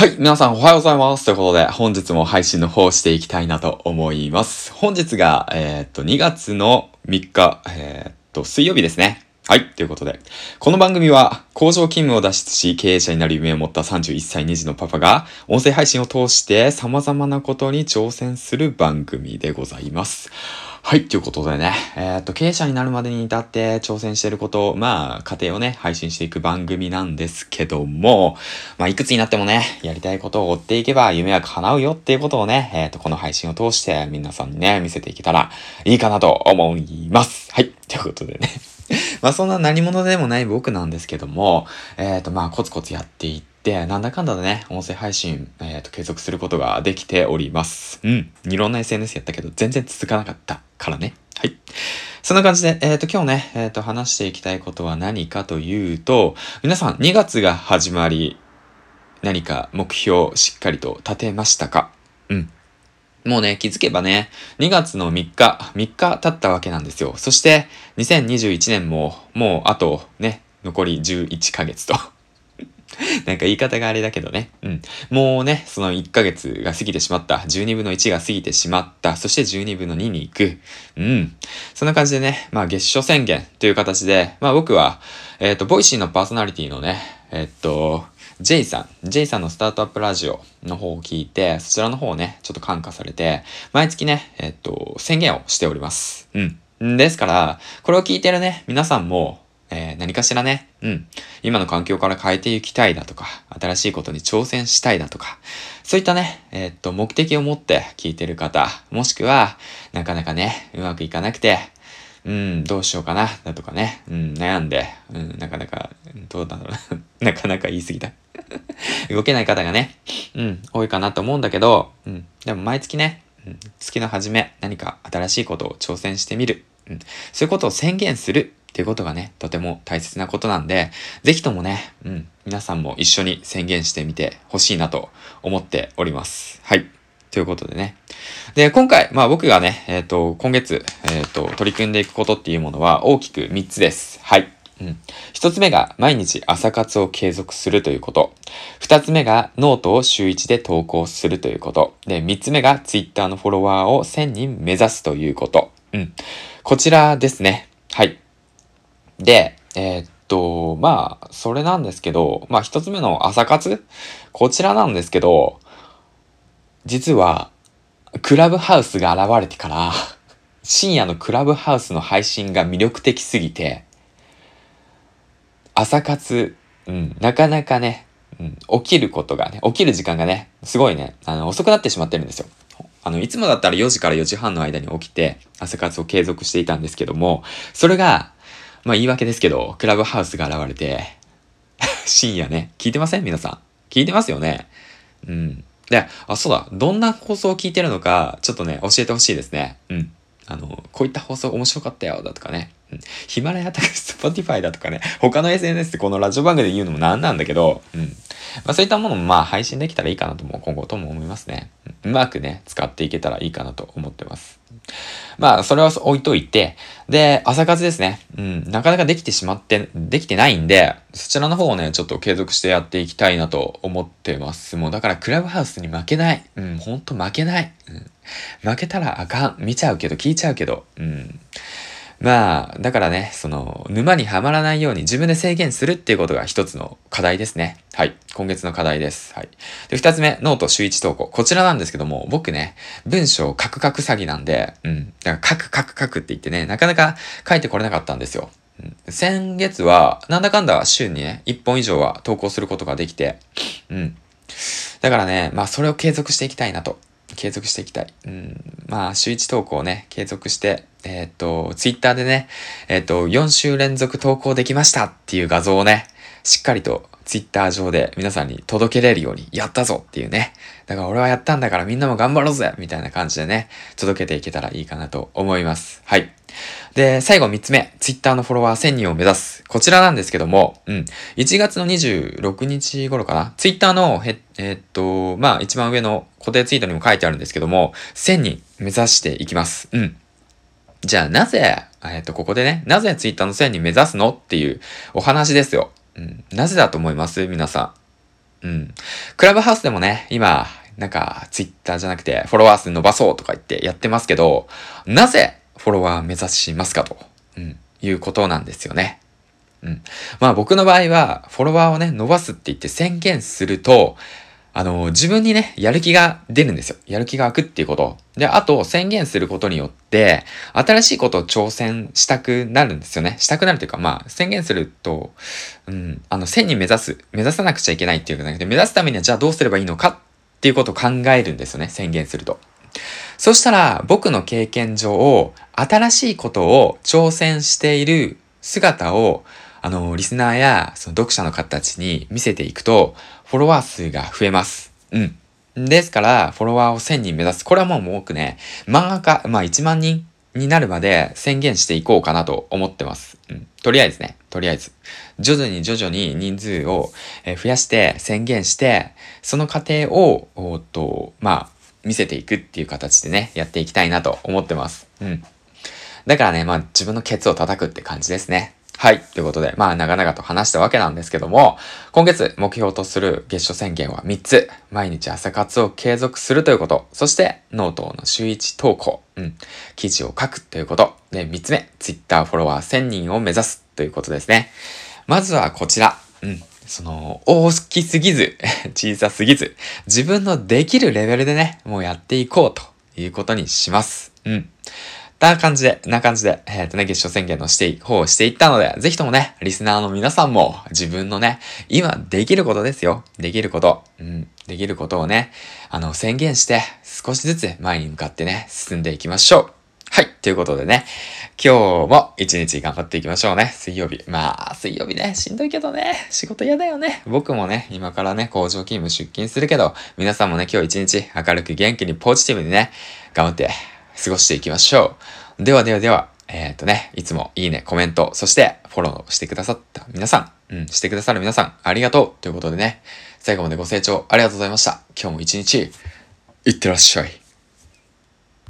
はい、皆さんおはようございます。ということで、本日も配信の方していきたいなと思います。本日が、えーっと、2月の3日、えーっと、水曜日ですね。はい。ということで、この番組は、工場勤務を脱出し、経営者になる夢を持った31歳2児のパパが、音声配信を通して様々なことに挑戦する番組でございます。はい。ということでね、えーっと、経営者になるまでに至って挑戦していること、まあ、過程をね、配信していく番組なんですけども、まあ、いくつになってもね、やりたいことを追っていけば夢は叶うよっていうことをね、えっ、と、この配信を通して皆さんにね、見せていけたらいいかなと思います。はい。ということでね。まあ、そんな何者でもない僕なんですけども、えっ、と、まあ、コツコツやっていって、でなんだかんだでね、音声配信、えっ、と、継続することができております。うん。いろんな SNS やったけど、全然続かなかったからね。はい。そんな感じで、えっ、と、今日ね、えっ、と、話していきたいことは何かというと、皆さん、2月が始まり、何か目標しっかりと立てましたか？うん。もうね、気づけばね、2月の3日、3日経ったわけなんですよ。そして、2021年も、もうあとね、残り11ヶ月と。なんか言い方があれだけどね。うん。もうね、その1ヶ月が過ぎてしまった。12分の1が過ぎてしまった。そして12分の2に行く。うん。そんな感じでね、まあ月初宣言という形で、まあ僕は、えっ、と、 Voicy のパーソナリティのね、えっ、と、J さん、J さんのスタートアップラジオの方を聞いて、そちらの方をね、ちょっと感化されて、毎月ね、えっ、と、宣言をしております。うん。ですから、これを聞いてるね、皆さんも、えー何かしらね、うん、今の環境から変えていきたいだとか、新しいことに挑戦したいだとか、そういったね、えーっと、目的を持って聞いてる方、もしくは、なかなかね、うまくいかなくて、うん、どうしようかな、だとかね、うん、悩んで、うん、なかなか、どうだろうな、なかなか言い過ぎだ。動けない方がね、うん、多いかなと思うんだけど、うん、でも毎月ね、うん、月の初め、何か新しいことを挑戦してみる。うん、そういうことを宣言するっていうことがね、とても大切なことなんで、ぜひともね、うん、皆さんも一緒に宣言してみてほしいなと思っております。はい。ということでね。で、今回、まあ僕がね、えっ、と、今月、えっ、と、取り組んでいくことっていうものは大きく3つです。はい。うん。一つ目が毎日朝活を継続するということ。二つ目がノートを週1で投稿するということ。で、三つ目がツイッターのフォロワーを1000人目指すということ。うん。こちらですね。はい。で、えーっと、まあ、それなんですけど、まあ一つ目の朝活？こちらなんですけど、実は、クラブハウスが現れてから、深夜のクラブハウスの配信が魅力的すぎて、朝活、うん、なかなかね、うん、起きることがね、起きる時間がね、すごいね、あの、遅くなってしまってるんですよ。あの、いつもだったら4時から4時半の間に起きて、朝活を継続していたんですけども、それが、まあ言い訳ですけど、クラブハウスが現れて、深夜ね、聞いてません？皆さん。聞いてますよね？うん。で、あ、そうだ、どんな放送を聞いてるのか、ちょっとね、教えてほしいですね。うん。あの、こういった放送面白かったよ、だとかね。ヒマラヤとか、 Spotify だとかね、他の SNS でこのラジオ番組で言うのもなんなんだけど、うん。まあそういったものもまあ配信できたらいいかなとも今後とも思いますね。うんうまくね、使っていけたらいいかなと思ってます。まあ、それは置いといて、で、朝活ですね。うん、なかなかできてしまって、できてないんで、そちらの方をね、ちょっと継続してやっていきたいなと思ってます。もうだから、クラブハウスに負けない。うん、ほんと負けない。うん、負けたらあかん。見ちゃうけど、聞いちゃうけど。うん。まあ、だからね、その、沼にはまらないように自分で制限するっていうことが一つの課題ですね。はい。今月の課題です。はい。で、二つ目、ノート週一投稿。こちらなんですけども、僕ね、文章カクカク詐欺なんで、うん。だから、カクカクカクって言ってね、なかなか書いてこれなかったんですよ。うん、先月は、なんだかんだ週にね、一本以上は投稿することができて、うん。だからね、まあ、それを継続していきたいなと。継続していきたい。うん。まあ、週1投稿をね、継続して、えーっと、ツイッターでね、えーっと、4週連続投稿できましたっていう画像をね、しっかりとツイッター上で皆さんに届けれるように、やったぞっていうね。だから俺はやったんだからみんなも頑張ろうぜみたいな感じでね、届けていけたらいいかなと思います。はい。で、最後3つ目、ツイッターのフォロワー1000人を目指す。こちらなんですけども、うん。1月の26日頃かな。ツイッターの、えっと、まあ一番上の固定ツイートにも書いてあるんですけども、1000人目指していきます。うん。じゃあなぜ、えっと、ここでね、なぜツイッターの1000人目指すのっていうお話ですよ。うん。なぜだと思います？皆さん。うん。クラブハウスでもね、今、なんか、ツイッターじゃなくて、フォロワー数伸ばそうとか言ってやってますけど、なぜフォロワー目指しますかと、うん、いうことなんですよね。うん。まあ僕の場合は、フォロワーをね、伸ばすって言って宣言すると、あの、自分にね、やる気が出るんですよ。やる気が湧くっていうこと。で、あと、宣言することによって、新しいことを挑戦したくなるんですよね。したくなるというか、まあ、宣言すると、うん、あの、1000に目指す、目指さなくちゃいけないっていうかなくて、目指すためにはじゃあどうすればいいのかっていうことを考えるんですよね。宣言すると。そしたら、僕の経験上、新しいことを挑戦している姿を、あの、リスナーや、その読者の方たちに見せていくと、フォロワー数が増えます。うん。ですから、フォロワーを1000人目指す。これはもう多くね、漫画家、まあ1万人になるまで宣言していこうかなと思ってます。うん。とりあえずね、とりあえず。徐々に徐々に人数を増やして宣言して、その過程を、おっと、まあ、見せていくっていう形でね、やっていきたいなと思ってます。うん。だからね、まあ自分のケツを叩くって感じですね。はい。ということで、まあ、長々と話したわけなんですけども、今月目標とする月初宣言は3つ。毎日朝活を継続するということ。そして、ノートの週1投稿。うん。記事を書くということ。で、3つ目、Twitter フォロワー1000人を目指すということですね。まずはこちら。うん。その、大好きすぎず、小さすぎず、自分のできるレベルでね、もうやっていこうということにします。うん。な感じで、な感じで、えっ、ー、とね、月初宣言のしてい、方をしていったので、ぜひともね、リスナーの皆さんも自分のね、今できることですよ。できること。うん。できることをね、あの、宣言して、少しずつ前に向かってね、進んでいきましょう。はい。ということでね、今日も一日頑張っていきましょうね。水曜日。まあ、水曜日ね、しんどいけどね、仕事嫌だよね。僕もね、今からね、工場勤務出勤するけど、皆さんもね、今日一日明るく元気にポジティブにね、頑張って過ごしていきましょう。ではではでは、えっ、ー、とね、いつもいいね、コメント、そしてフォローしてくださった皆さん、うん、してくださる皆さん、ありがとうということでね、最後までご清聴ありがとうございました。今日も一日、いってらっしゃい。